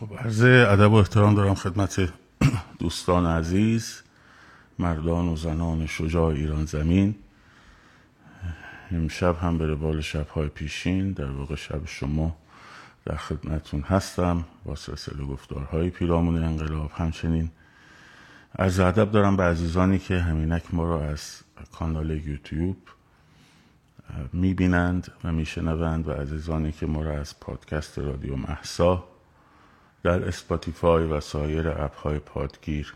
خب عرض ادب و احترام دارم خدمت دوستان عزیز مردان و زنان شجاع ایران زمین. امشب هم به روال شبهای پیشین در واقع شب شما در خدمتون هستم. با سلسله گفتارهای پیرامون انقلاب. همچنین از ادب دارم به عزیزانی که همینک ما را از کانال یوتیوب می‌بینند و میشنوند و عزیزانی که ما را از پادکست رادیو محسا در اسپاتیفای و سایر اپ های پادگیر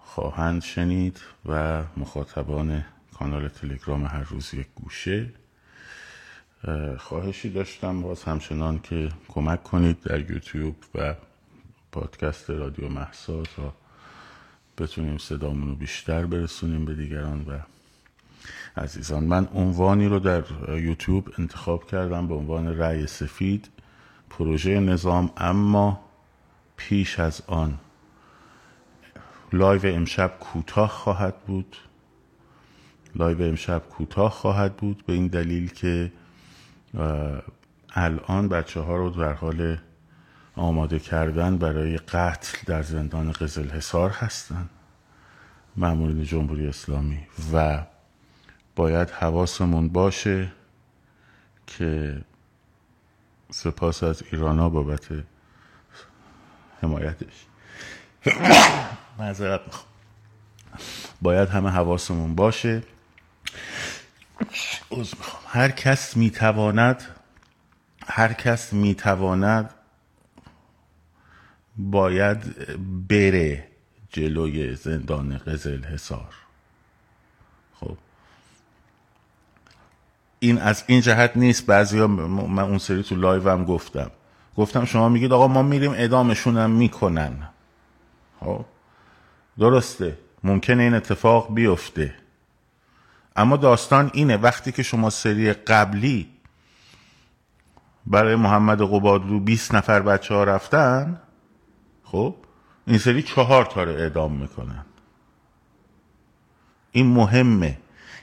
خواهند شنید و مخاطبان کانال تلگرام هر روز یک گوشه. خواهشی داشتم باز همچنان که کمک کنید در یوتیوب و پادکست رادیو مهسا تا بتونیم صدامون رو بیشتر برسونیم به دیگران و عزیزان. من عنوانی رو در یوتیوب انتخاب کردم به عنوان رأی سفید. پروژه نظام اما پیش از آن لایو امشب کوتاه خواهد بود. لایو امشب کوتاه خواهد بود به این دلیل که الان بچه ها رو در حال آماده کردن برای قتل در زندان قزل حصار هستن مامورین جمهوری اسلامی. و باید حواسمون باشه که سپاس از ایرانا بابت حمایتش. معذرت می‌خوام. باید همه حواسمون باشه. هر کس می‌تواند هر کس می‌تواند باید بره جلوی زندان قزل حسار این از این جهت نیست. بعضی من اون سری تو لایو هم گفتم. گفتم شما میگید آقا ما میریم ادامشون هم می‌کنن. خب؟ درسته. ممکنه این اتفاق بیفته. اما داستان اینه وقتی که شما سری قبلی برای محمد قبادلو 20 نفر بچه ها رفتن خب این سری چهار تا رو اعدام می‌کنن. این مهمه.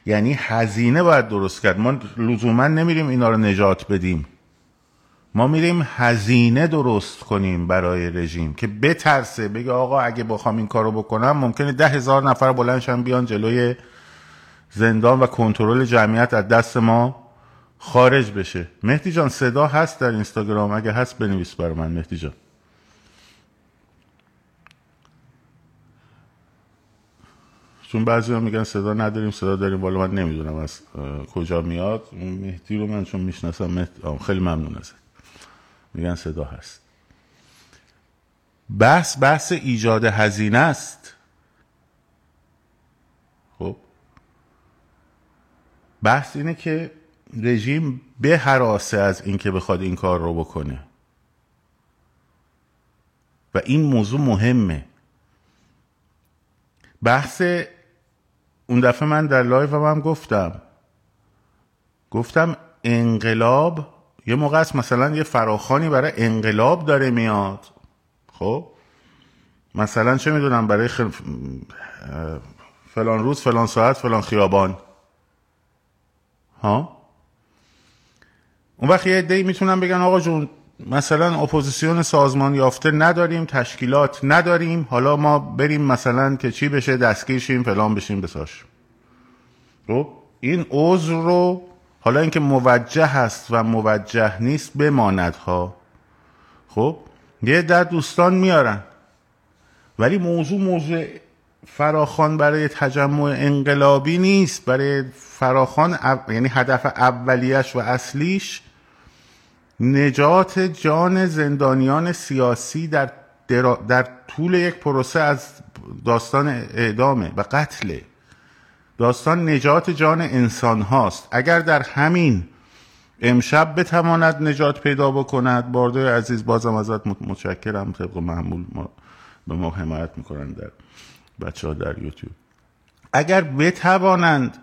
یعنی هزینه باید درست کرد. ما لزوما نمیریم اینا رو نجات بدیم. ما میریم هزینه درست کنیم برای رژیم که بترسه. بگه آقا اگه بخوام این کارو بکنم ممکنه ده هزار نفر بلندشن بیان جلوی زندان و کنترل جمعیت از دست ما خارج بشه. مهدی جان صدا هست در اینستاگرام؟ اگه هست بنویس برای من. مهدی جان. چون بعضی ها میگن صدا نداریم صدا داریم والا من نمی‌دونم از کجا میاد. مهدی رو من چون می‌شناسم مهدی خیلی ممنون ازت. میگن صدا هست. بحث بحث ایجاد هزینه است. خب. بحث اینه که رژیم به حراسه از اینکه بخواد این کار رو بکنه. و این موضوع مهمه. بحث اون دفعه من در لایو هم گفتم. گفتم انقلاب یه موقع است مثلا یه فراخانی برای انقلاب داره میاد. خب؟ مثلا چه می‌دونم برای خل... فلان روز فلان ساعت فلان خیابان. ها؟ اون وقت یه عده‌ای می‌تونن بگن آقا جون مثلا اپوزیسیون سازمان یافته نداریم تشکیلات نداریم حالا ما بریم مثلا که چی بشه دستگیر شیم فلان بشیم بساش. خب؟ این عذر رو حالا اینکه موجه هست و موجه نیست بماند ها خب؟ یه در دوستان میارن. ولی موضوع موضوع فراخان برای تجمع انقلابی نیست. برای فراخان یعنی هدف اولیش و اصلیش نجات جان زندانیان سیاسی در, در طول یک پروسه از داستان اعدامه و قتله. داستان نجات جان انسان هاست اگر در همین امشب بتواند نجات پیدا بکند باردوی عزیز بازم ازت متشکرم. طبق معمول ما به ما حمایت می‌کنن در بچه ها در یوتیوب. اگر بتوانند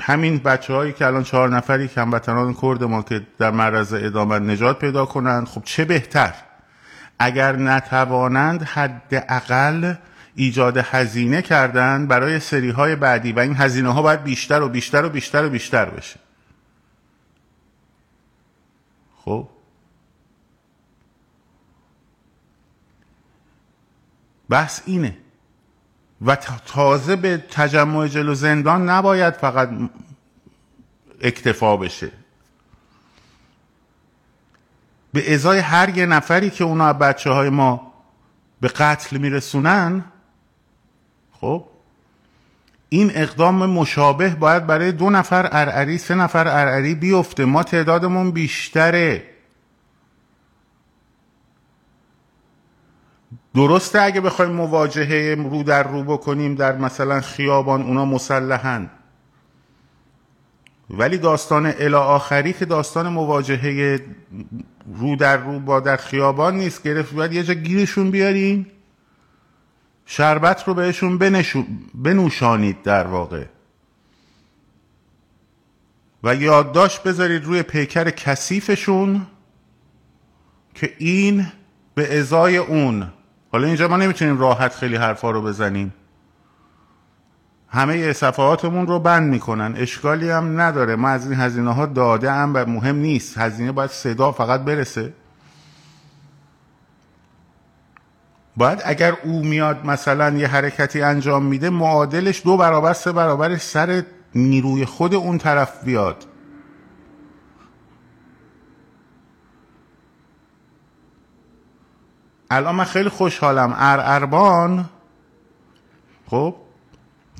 همین بچه هایی که الان چهار نفری که هموطنان کرد ما که در معرض ادامت نجات پیدا کنند خب چه بهتر؟ اگر نتوانند حداقل ایجاد هزینه کردن برای سری های بعدی و این هزینه ها باید بیشتر و بیشتر و بیشتر و بیشتر بشه. خب؟ بحث اینه. و تازه به تجمع جلو زندان نباید فقط اکتفا بشه. به ازای هر یه نفری که اونا بچه های ما به قتل میرسونن خب این اقدام مشابه باید برای دو نفر ارعری سه نفر ارعری بیفته. ما تعدادمون بیشتره. درسته اگه بخوایم مواجهه رو در رو بکنیم در مثلا خیابان اونا مسلحن. ولی داستان الا آخری که داستان مواجهه رو در رو با در خیابان نیست گرفت باید یه جا گیرشون بیارین شربت رو بهشون بنوشانید در واقع. و یادداشت بذارید روی پیکر کثیفشون که این به ازای اون حالا اینجا ما نمی‌تونیم راحت خیلی حرفا رو بزنیم. همه صفحاتمون رو بند می‌کنن. اشکالی هم نداره. ما از این هزینه ها داده هم و مهم نیست. هزینه باید صدا فقط برسه. باید اگر او میاد مثلا یه حرکتی انجام میده معادلش دو برابر سه برابرش سر نیروی خود اون طرف بیاد. الان من خیلی خوشحالم. اربان خب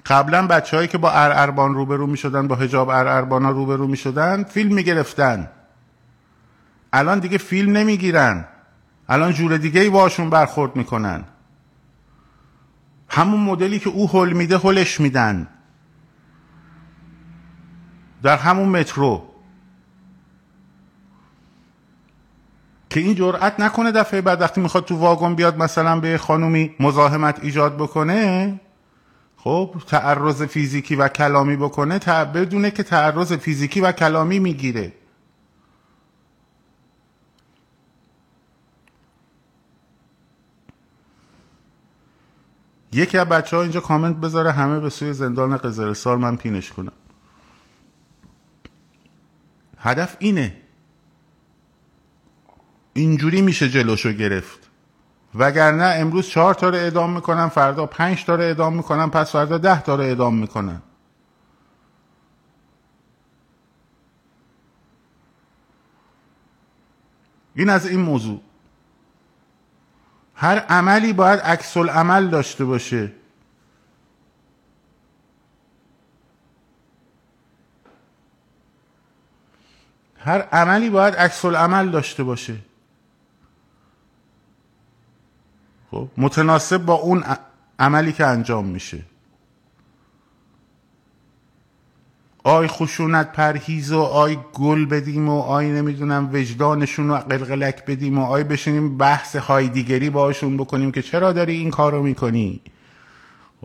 قبلا بچه که با اربان روبرو می شدن با هجاب اربان ها روبرو می شدن فیلم می گرفتن الان دیگه فیلم نمی‌گیرن. الان جور دیگه ای باشون برخورد می‌کنن. همون مدلی که او هل میده هلش میدن. در همون مترو. که این جرأت نکنه دفعه بعد وقتی می‌خواد تو واگن بیاد مثلا به خانومی مزاحمت ایجاد بکنه خب تعرض فیزیکی و کلامی بکنه تا بدونه که تعرض فیزیکی و کلامی می‌گیره. یکی از بچه ها اینجا کامنت بذاره همه به سوی زندان قزلسار من پینش کنم. هدف اینه اینجوری میشه جلوشو گرفت. وگرنه امروز چهار تا رو اعدام می‌کنن فردا پنج تا رو اعدام می‌کنن پس فردا ده تا رو اعدام می‌کنن. این از این موضوع. هر عملی باید عکس عمل داشته باشه. هر عملی باید عکس عمل داشته باشه. خب. متناسب با اون عملی که انجام میشه. آی خشونت پرهیز و آی گل بدیم و آی نمی‌دونم وجدانشون رو قلقلک بدیم و آی بشینیم بحث دیگری باشون بکنیم که چرا داری این کارو می‌کنی؟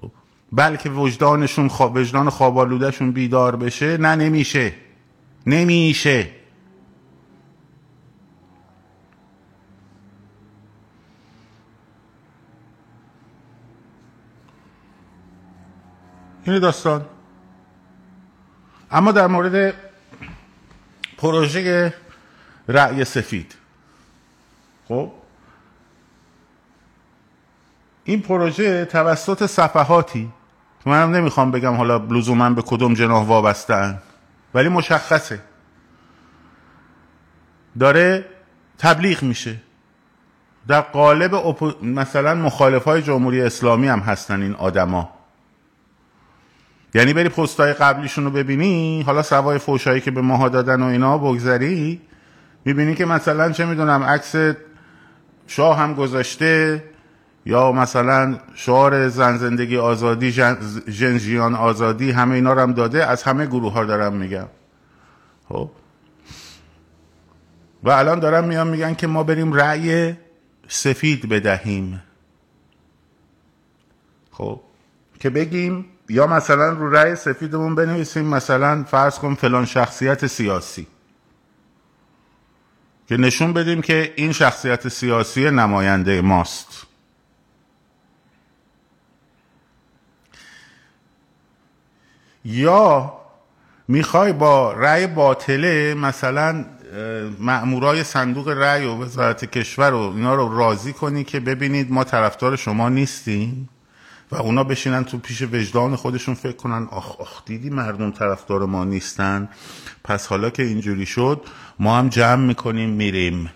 خب، بلکه وجدانشون خواب وجدان خوابالودهشون بیدار بشه نه نمیشه. نمیشه. این داستان. اما در مورد پروژه رأی سفید. خب؟ این پروژه توسط صفحاتی منم نمی‌خوام بگم حالا لزوما به کدوم جناح وابستن ولی مشخصه. داره تبلیغ میشه. در قالب مثلا مخالف های جمهوری اسلامی هم هستن این آدما. یعنی بری پستای قبلیشون رو ببینی حالا سوای فوشایی که به ماها دادن و اینا بگذری می‌بینی که مثلا چه می‌دونم عکس شاه هم گذاشته یا مثلا شعار زن زندگی آزادی جن, آزادی همه اینا رو هم داده از همه گروه ها دارم میگم. خب؟ و الان دارم میان میگن که ما بریم رأی سفید بدهیم. خب؟ که بگیم یا مثلا رو رأی سفیدمون بنویسیم مثلا فرض کن فلان شخصیت سیاسی. که نشون بدیم که این شخصیت سیاسی نماینده ماست. یا می‌خوای با رأی باطله مثلا مأمورای صندوق رأی و وزارت کشور و اینا رو راضی کنی که ببینید ما طرفدار شما نیستیم؟ و اونا بشینن تو پیش وجدان خودشون فکر کنن آخ آخ دیدی مردم طرفدار ما نیستن؟ پس حالا که اینجوری شد ما هم جمع می‌کنیم میریم.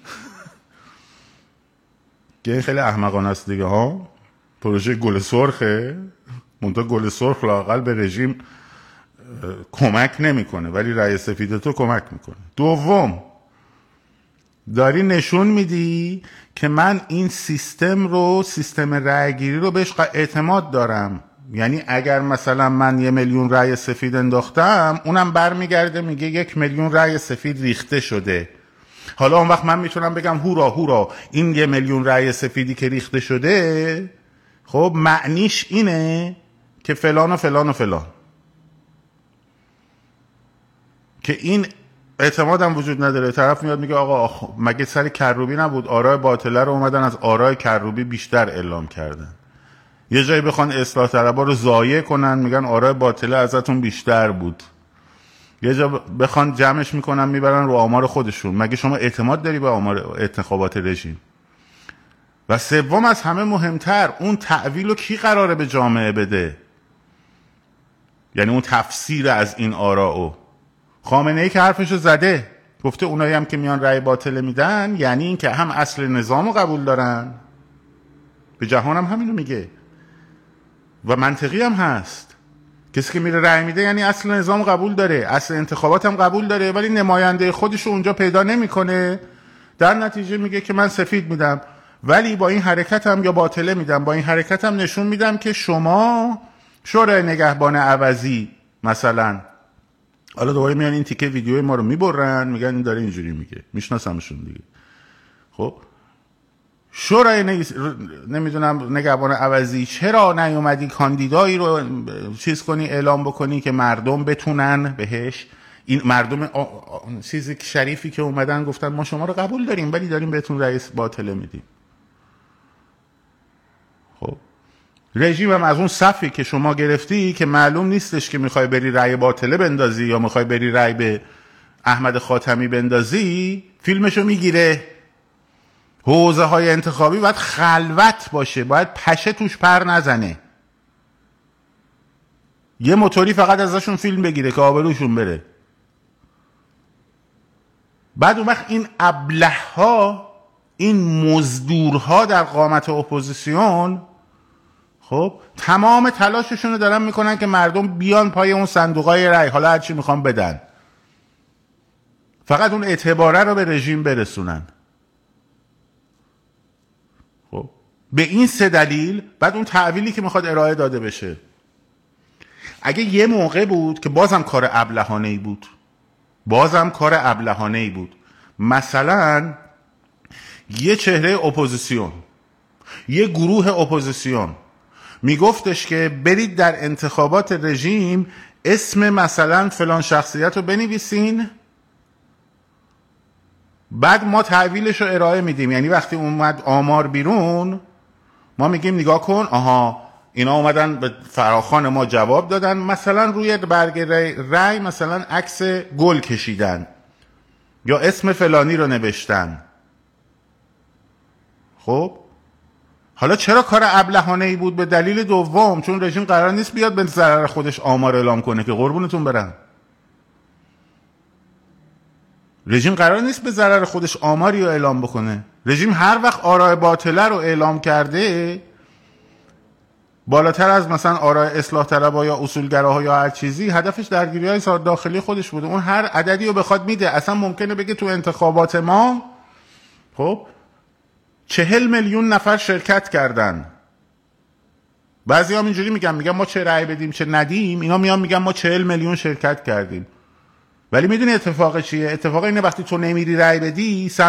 این خیلی احمقانه است دیگه ها؟ پروژه گل سرخه. منتها گل سرخ لاقل به رژیم کمک نمی‌کنه ولی رأی سفید تو کمک می‌کنه. دوم داری نشون میدی که من این سیستم رو سیستم رأیگیری رو بهش اعتماد دارم. یعنی اگر مثلا من یه میلیون رأی سفید انداختم اونم برمیگرده میگه یک میلیون رأی سفید ریخته شده. حالا اون وقت من می‌تونم بگم هورا هورا این یه میلیون رأی سفیدی که ریخته شده خب معنیش اینه که فلان و فلان و فلان. که این اعتماد هم وجود نداره. طرف میاد میگه آقا مگه سر کروبی نبود؟ آرای باطله رو اومدن از آرای کروبی بیشتر اعلام کردن. یه جایی بخوان اصلاح طلبا رو ضایع کنن میگن آرای باطله ازتون بیشتر بود. یه جا بخوان جمعش می‌کنن می‌برن رو آمار خودشون. مگه شما اعتماد داری به آمار انتخابات رژیم؟ و سوم از همه مهمتر اون تعویل رو کی قراره به جامعه بده؟ یعنی اون تفسیر از این آراء خامنه ای که حرفشو زده. گفته اونایی هم که میان رأی باطله میدن یعنی اینکه هم اصل نظام رو قبول دارن. به جهان هم همینو میگه. و منطقی هم هست. کسی که میره رأی میده یعنی اصل نظام قبول داره. اصل انتخابات هم قبول داره ولی نماینده خودش اونجا پیدا نمی‌کنه. در نتیجه میگه که من سفید میدم. ولی با این حرکت هم یا باطله میدم. با این حرکت هم نشون میدم که شما شورای نگهبان عوضی مثلا حالا دوباره میان این تیکه ویدیوی ما رو می‌برن میگن این داره اینجوری میگه. میشناسمشون دیگه. خب؟ شورای نمی‌دونم نگهبان عوضی چرا نیومدی کاندیدایی رو چیز کنی اعلام بکنی که مردم بتونن بهش؟ این مردم چیزی شریفی که اومدن گفتن ما شما رو قبول داریم ولی داریم بهتون رئیس باطله میدیم خب رژیم هم از اون صفی که شما گرفتی که معلوم نیستش که می‌خوای بری رأی باطله بندازی یا می‌خوای بری رأی به احمد خاتمی بندازی فیلمشو می‌گیره. حوزه های انتخابی باید خلوت باشه باید پشه توش پر نزنه. یه موتوری فقط ازشون فیلم بگیره که آبروشون بره. بعد اون وقت این ابله ها این مزدورها در قامت اپوزیسیون خب تمام تلاششون رو دارن می‌کنن که مردم بیان پای اون صندوقای رأی. حالا هرچی می‌خوان بدن. فقط اون اعتباره رو به رژیم برسونن. خب به این سه دلیل بعد اون تأویلی که می‌خواد ارائه داده بشه. اگه یه موقع بود که بازم کار ابلهانه ای بود. بازم کار ابلهانه ای بود. مثلا یه چهره اپوزیسیون یه گروه اپوزیسیون. میگفتش که برید در انتخابات رژیم اسم مثلا فلان شخصیت رو بنویسین. بعد ما تحویلش رو ارائه میدیم. یعنی وقتی اومد آمار بیرون ما میگیم نگاه کن آها اینا اومدن به فراخان ما جواب دادن. مثلا روی برگ رای مثلا عکس گل کشیدن یا اسم فلانی رو نوشتن. خب؟ حالا چرا کار ابلهانه ای بود به دلیل دوم؟ چون رژیم قرار نیست بیاد به ضرر خودش آمار اعلام کنه که قربونتون برم. رژیم قرار نیست به ضرر خودش آماری رو اعلام بکنه. رژیم هر وقت آرای باطله رو اعلام کرده بالاتر از مثلا آرای اصلاح طلبها یا اصولگراها یا هر چیزی هدفش درگیری های داخلی خودش بوده. اون هر عددی رو بخواد میده. اصلا ممکنه بگه تو انتخابات ما خب چهل میلیون نفر شرکت کردن. بعضی هم اینجوری میگن میگن ما چه رأی بدیم چه ندیم. اینا میان میگن ما چهل میلیون شرکت کردیم. ولی می‌دونی اتفاق چیه؟ اتفاق اینه وقتی تو نمیری رأی بدی س...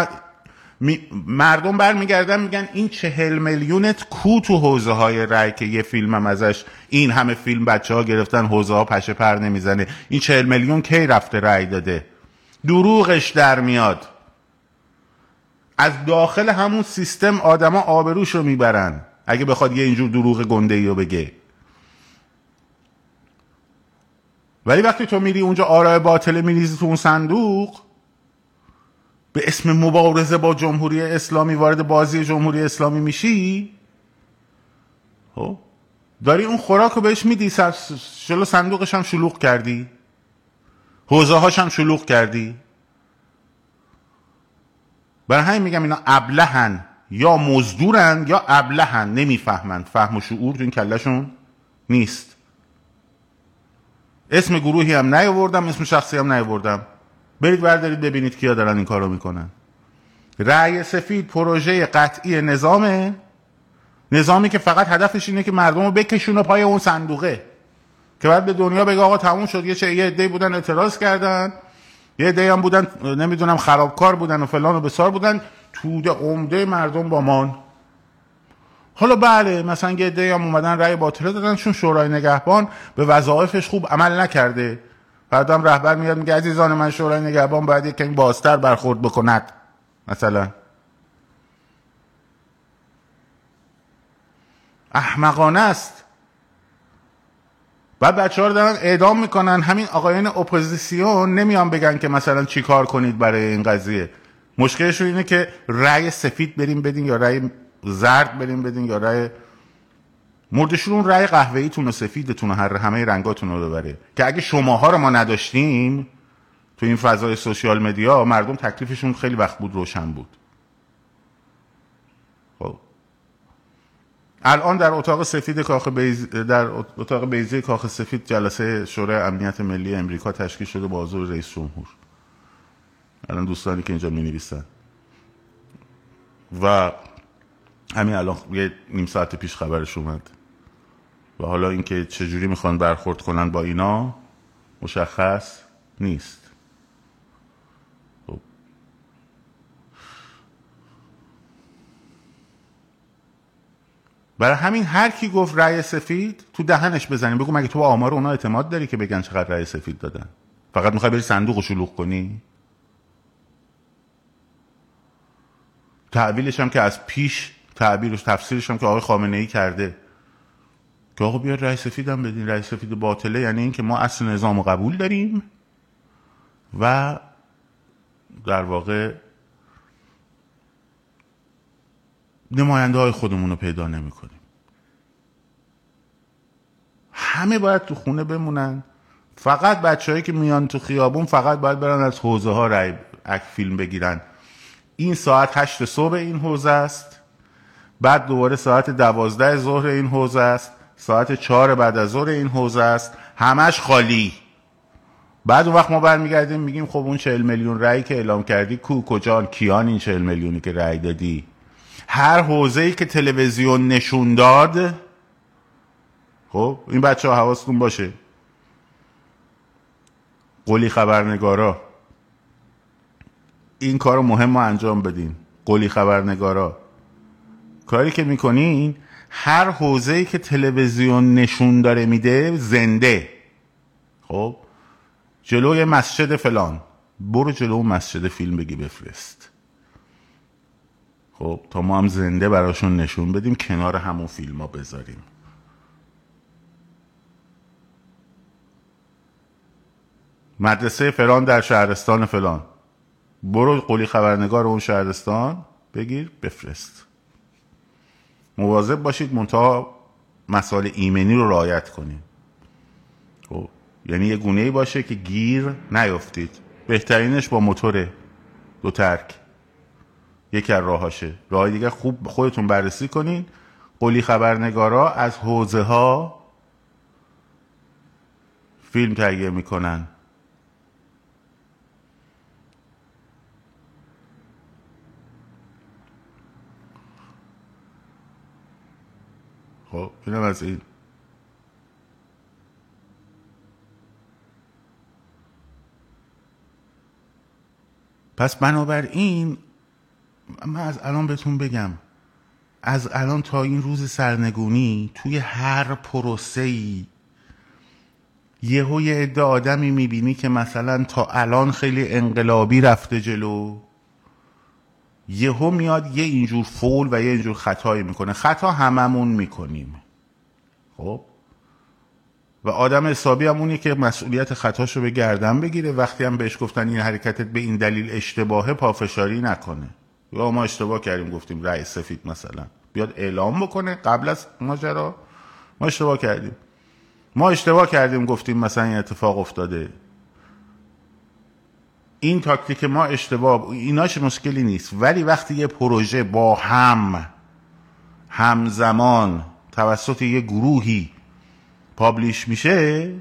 می... مردم برمیگردن میگن این چهل میلیونت کو تو حوزه های رأی که یه فیلم هم ازش این همه فیلم بچه ها گرفتن حوزه ها پشه پر نمی‌زنه. این چهل میلیون کی رفته رأی داده؟ دروغش در میاد. از داخل همون سیستم آدما آبروش رو می‌برن. اگه بخواد یه اینجور دروغ گنده ای رو بگه. ولی وقتی تو میری اونجا آرای باطله میریزی تو اون صندوق به اسم مبارزه با جمهوری اسلامی وارد بازی جمهوری اسلامی میشی؟ خب؟ داری اون خوراک رو بهش میدی جلو صندوقش هم شلوغ کردی. حوزه هاش هم شلوغ کردی. برای همین میگم اینا ابلهن یا مزدورن یا ابلهن نمی‌فهمن. فهم و شعور تو این کلشون نیست. اسم گروهی هم نیاوردم اسم شخصی هم نیاوردم. برید بردارید ببینید کیا دارن این کارو می‌کنن. رأی سفید پروژه قطعی نظامه. نظامی که فقط هدفش اینه که مردم رو بکشونه پای اون صندوقه. که بعد به دنیا بگه آقا تموم شد یه چه یه بودن اعتراض کردن. یه عده هم بودن نمی‌دونم خرابکار بودن و فلان و بسار بودن توده عمده مردم با مان حالا بله مثلا یه عده هم اومدن رأی باطله دادن چون شورای نگهبان به وظایفش خوب عمل نکرده. بعدم رهبر میاد میگه عزیزان من شورای نگهبان باید یک کمی بازتر برخورد بکند مثلا. احمقانه است. بعد بچه ها رو دارن اعدام می‌کنن. همین آقایان اپوزیسیون نمیان بگن که مثلا چی کار کنید برای این قضیه. مشکلشون اینه که رأی سفید بریم بدین یا رأی زرد بریم بدین یا رأی مردشون اون رأی قهوه‌ایتون و سفیدتون و هر همه رنگاتون رو ببره. که اگه شماها رو ما نداشتیم تو این فضای سوشیال مدیا مردم تکلیفشون خیلی وقت بود روشن بود. الان در اتاق سفید کاخ بیز در اتاق بیزی کاخ سفید جلسه شورای امنیت ملی امریکا تشکیل شده با حضور رئیس جمهور. الان دوستانی که اینجا می نویسن و همین الان یه نیم ساعت پیش خبرش اومد. و حالا اینکه چجوری می‌خوان برخورد کنن با اینا مشخص نیست. برای همین هر کی گفت رأی سفید تو دهنش بزنیم. بگو مگه تو آمار اونا اعتماد داری که بگن چقدر رأی سفید دادن؟ فقط می‌خوای بری صندوق شلوغ کنی؟ تعبیلش هم که از پیش تعبیرش تفسیرش هم که آقای خامنه ای کرده. که آقا بیاد رئیس سفید هم بدین. رئیس سفید باطله یعنی اینکه ما اصل نظام قبول داریم و در واقع نماینده های خودمون رو پیدا نمی کنیم همه باید تو خونه بمونن. فقط بچههایی که میان تو خیابون فقط باید برن از حوزه ها رای اک فیلم بگیرن. این ساعت هشت صبح این حوزه است. بعد دوباره ساعت دوازده ظهر این حوزه است. ساعت چهار بعد از ظهر این حوزه است. همش خالی. بعد اون وقت ما برمیگردیم میگیم خب اون 40 میلیون رأی که اعلام کردی کو کجا کیان این 40 میلیونی که رأی دادی؟ هر حوزه ای که تلویزیون نشون داد خب این بچه ها حواستون باشه. قولی خبرنگارا. این کار مهم رو انجام بدین. قولی خبرنگارا. کاری که می‌کنین هر حوزه که تلویزیون نشون داره میده زنده. خب جلوی مسجد فلان. برو جلو مسجد فیلم بگی بفرست. خب تا ما هم زنده براشون نشون بدیم کنار همون فیلم ها بذاریم. مدرسه فلان در شهرستان فلان. برو قولی خبرنگار اون شهرستان بگیر بفرست. مواظب باشید منتها مسائل ایمنی رو رعایت کنید خب یعنی یه گونه ای باشه که گیر نیفتید. بهترینش با موتور دو ترک. یکی از راهاشه راه دیگه خوب خودتون بررسی کنین. قولی خبرنگارا از حوزه ها فیلم تهیه می‌کنن. خب اینم از این. پس بنابراین من از الان بهتون بگم از الان تا این روز سرنگونی توی هر پروسه ای یهو یه عده آدمی می‌بینی که مثلا تا الان خیلی انقلابی رفته جلو یهو میاد یه اینجور فول و یه اینجور خطایی می‌کنه. خطا هممون می‌کنیم. خب؟ و آدم حسابی هم اونی که مسئولیت خطاش رو به گردن بگیره. وقتی هم بهش گفتن این حرکتت به این دلیل اشتباهه پافشاری نکنه. یا ما اشتباه کردیم گفتیم رأی سفید مثلا. بیاد اعلام بکنه قبل از ماجرا. ما اشتباه کردیم. ما اشتباه کردیم گفتیم مثلا این اتفاق افتاده. این تاکتیک ما اشتباه ایناش مشکلی نیست. ولی وقتی یه پروژه با هم همزمان توسط یه گروهی پابلیش میشه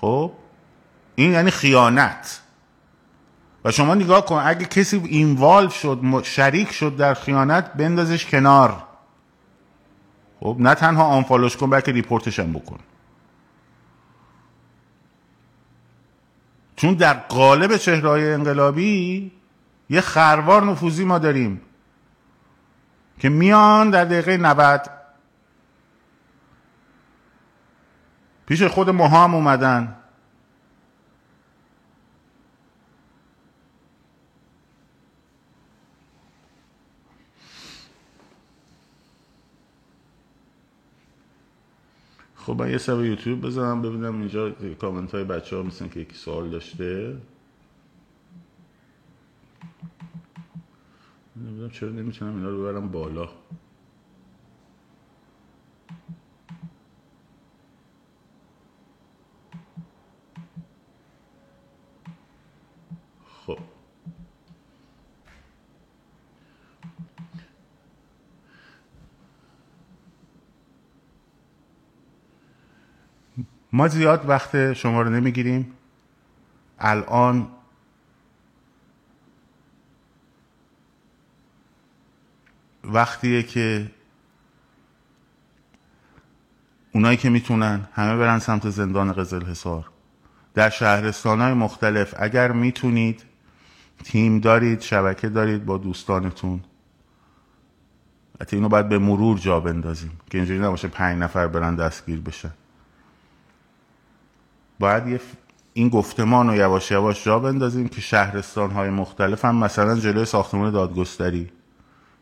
خب این یعنی خیانت. و شما نگاه کن اگه کسی اینوالو شد شریک شد در خیانت بندازش کنار. خب نه تنها آنفالوش کن بلکه ریپورتش هم بکن. چون در قالب چهرهای انقلابی یه خروار نفوذی ما داریم که میان در دقیقه 90 پیش خود ما هم اومدن. خب من یه سر یوتیوب بزنم ببینم اینجا کامنت های بچه ها مثل که یکی سوال داشته. نمی‌دونم چرا نمی‌تونم اینا رو ببرم بالا. ما زیاد وقت شما رو نمی‌گیریم. الان وقتیه که اونایی که می‌تونن همه برن سمت زندان قزل حصار. در شهرستان های مختلف اگر می‌تونید تیم دارید شبکه دارید با دوستانتون. حتی اینو باید به مرور جا بندازیم که اینجوری نباشه پنج نفر برن دستگیر بشن. باید یه این گفتمان رو یواش یواش جا بندازیم که شهرستان های مختلف هم مثلا جلوی ساختمان دادگستری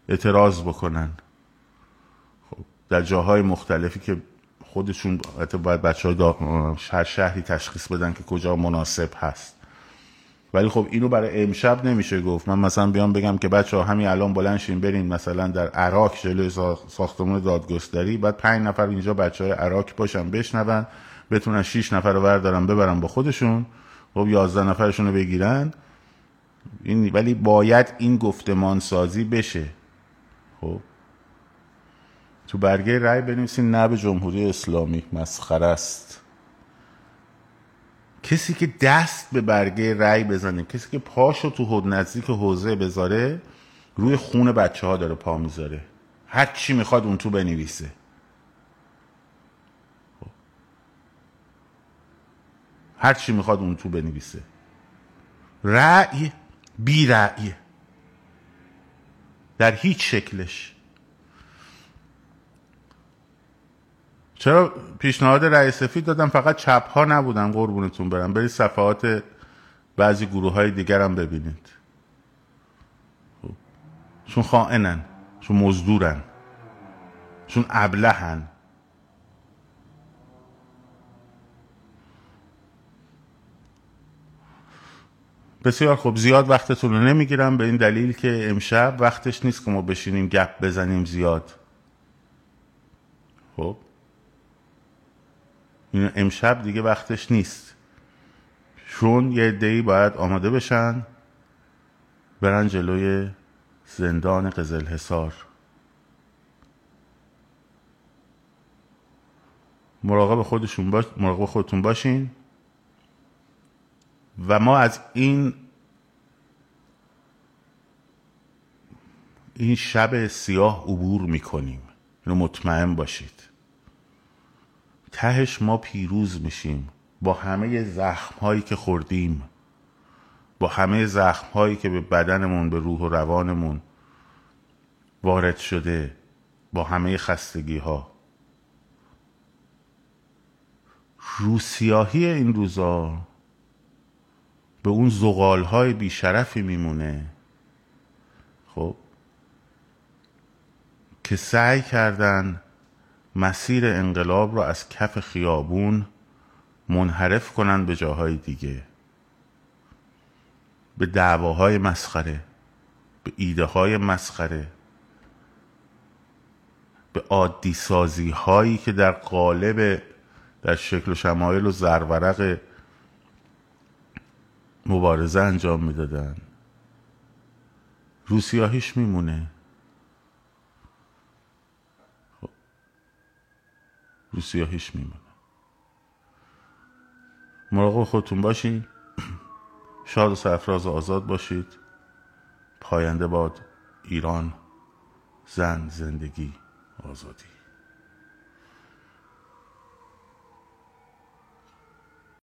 اعتراض بکنن. خب در جاهای مختلفی که خودشون حتی باید بچه ها هر شهری تشخیص بدن که کجا مناسب هست. ولی خب اینو برای امشب نمیشه گفت. من مثلا بیام بگم که بچه ها همین الان بلند شین برین مثلا در عراق جلوی ساختمان دادگستری بعد پنج نفر اینجا بچه های عراق باشن بشنون. بتونن 6 نفر رو بردارن ببرن با خودشون. خب 11 نفرشون رو بگیرن. این ولی باید این گفتمان سازی بشه. خب. تو برگه رای بنویسین نه به جمهوری اسلامی. مسخره است. کسی که دست به برگه رای بزنه کسی که پاشو تو حد نزدیک حوزه بذاره روی خون بچه ها داره پا می‌ذاره. هر چی می‌خواد اون تو بنویسه. هر چی می‌خواد اون تو بنویسه. رأی بی رأی. در هیچ شکلش. چرا پیشنهاد رأی سفید دادم؟ فقط چپ ها نبودن قربونتون برم. برید صفحات بعضی گروه های دیگر هم ببینید. خب. چون خائنن. چون مزدورن. چون ابلهن. بسیار خب زیاد وقتتون رو نمی‌گیرم به این دلیل که امشب وقتش نیست که ما بشینیم گپ بزنیم زیاد. خب؟ امشب دیگه وقتش نیست. چون یه دی باید آماده بشن برن جلوی زندان قزل حسار مراقب خودشون باش... مراقب خودتون باشین. و ما از این این شب سیاه عبور می‌کنیم. اینو مطمئن باشید. تهش ما پیروز میشیم. با همه زخم هایی که خوردیم. با همه زخم هایی که به بدنمون به روح و روانمون وارد شده. با همه خستگی ها روسیاهی این روزا به اون زغال های بیشرفی میمونه. خب؟ که سعی کردن مسیر انقلاب رو از کف خیابون منحرف کنن به جاهای دیگه. به دعواهای مسخره به ایده های مسخره به عادی سازی هایی که در قالب در شکل و شمایل و زرورق مبارزه انجام می‌دادن. روسیاهیش میمونه. خب. روسیاهیش میمونه. مراقب خودتون باشین. شاد و سرفراز و آزاد باشید. پاینده باد ایران زن زندگی آزادی.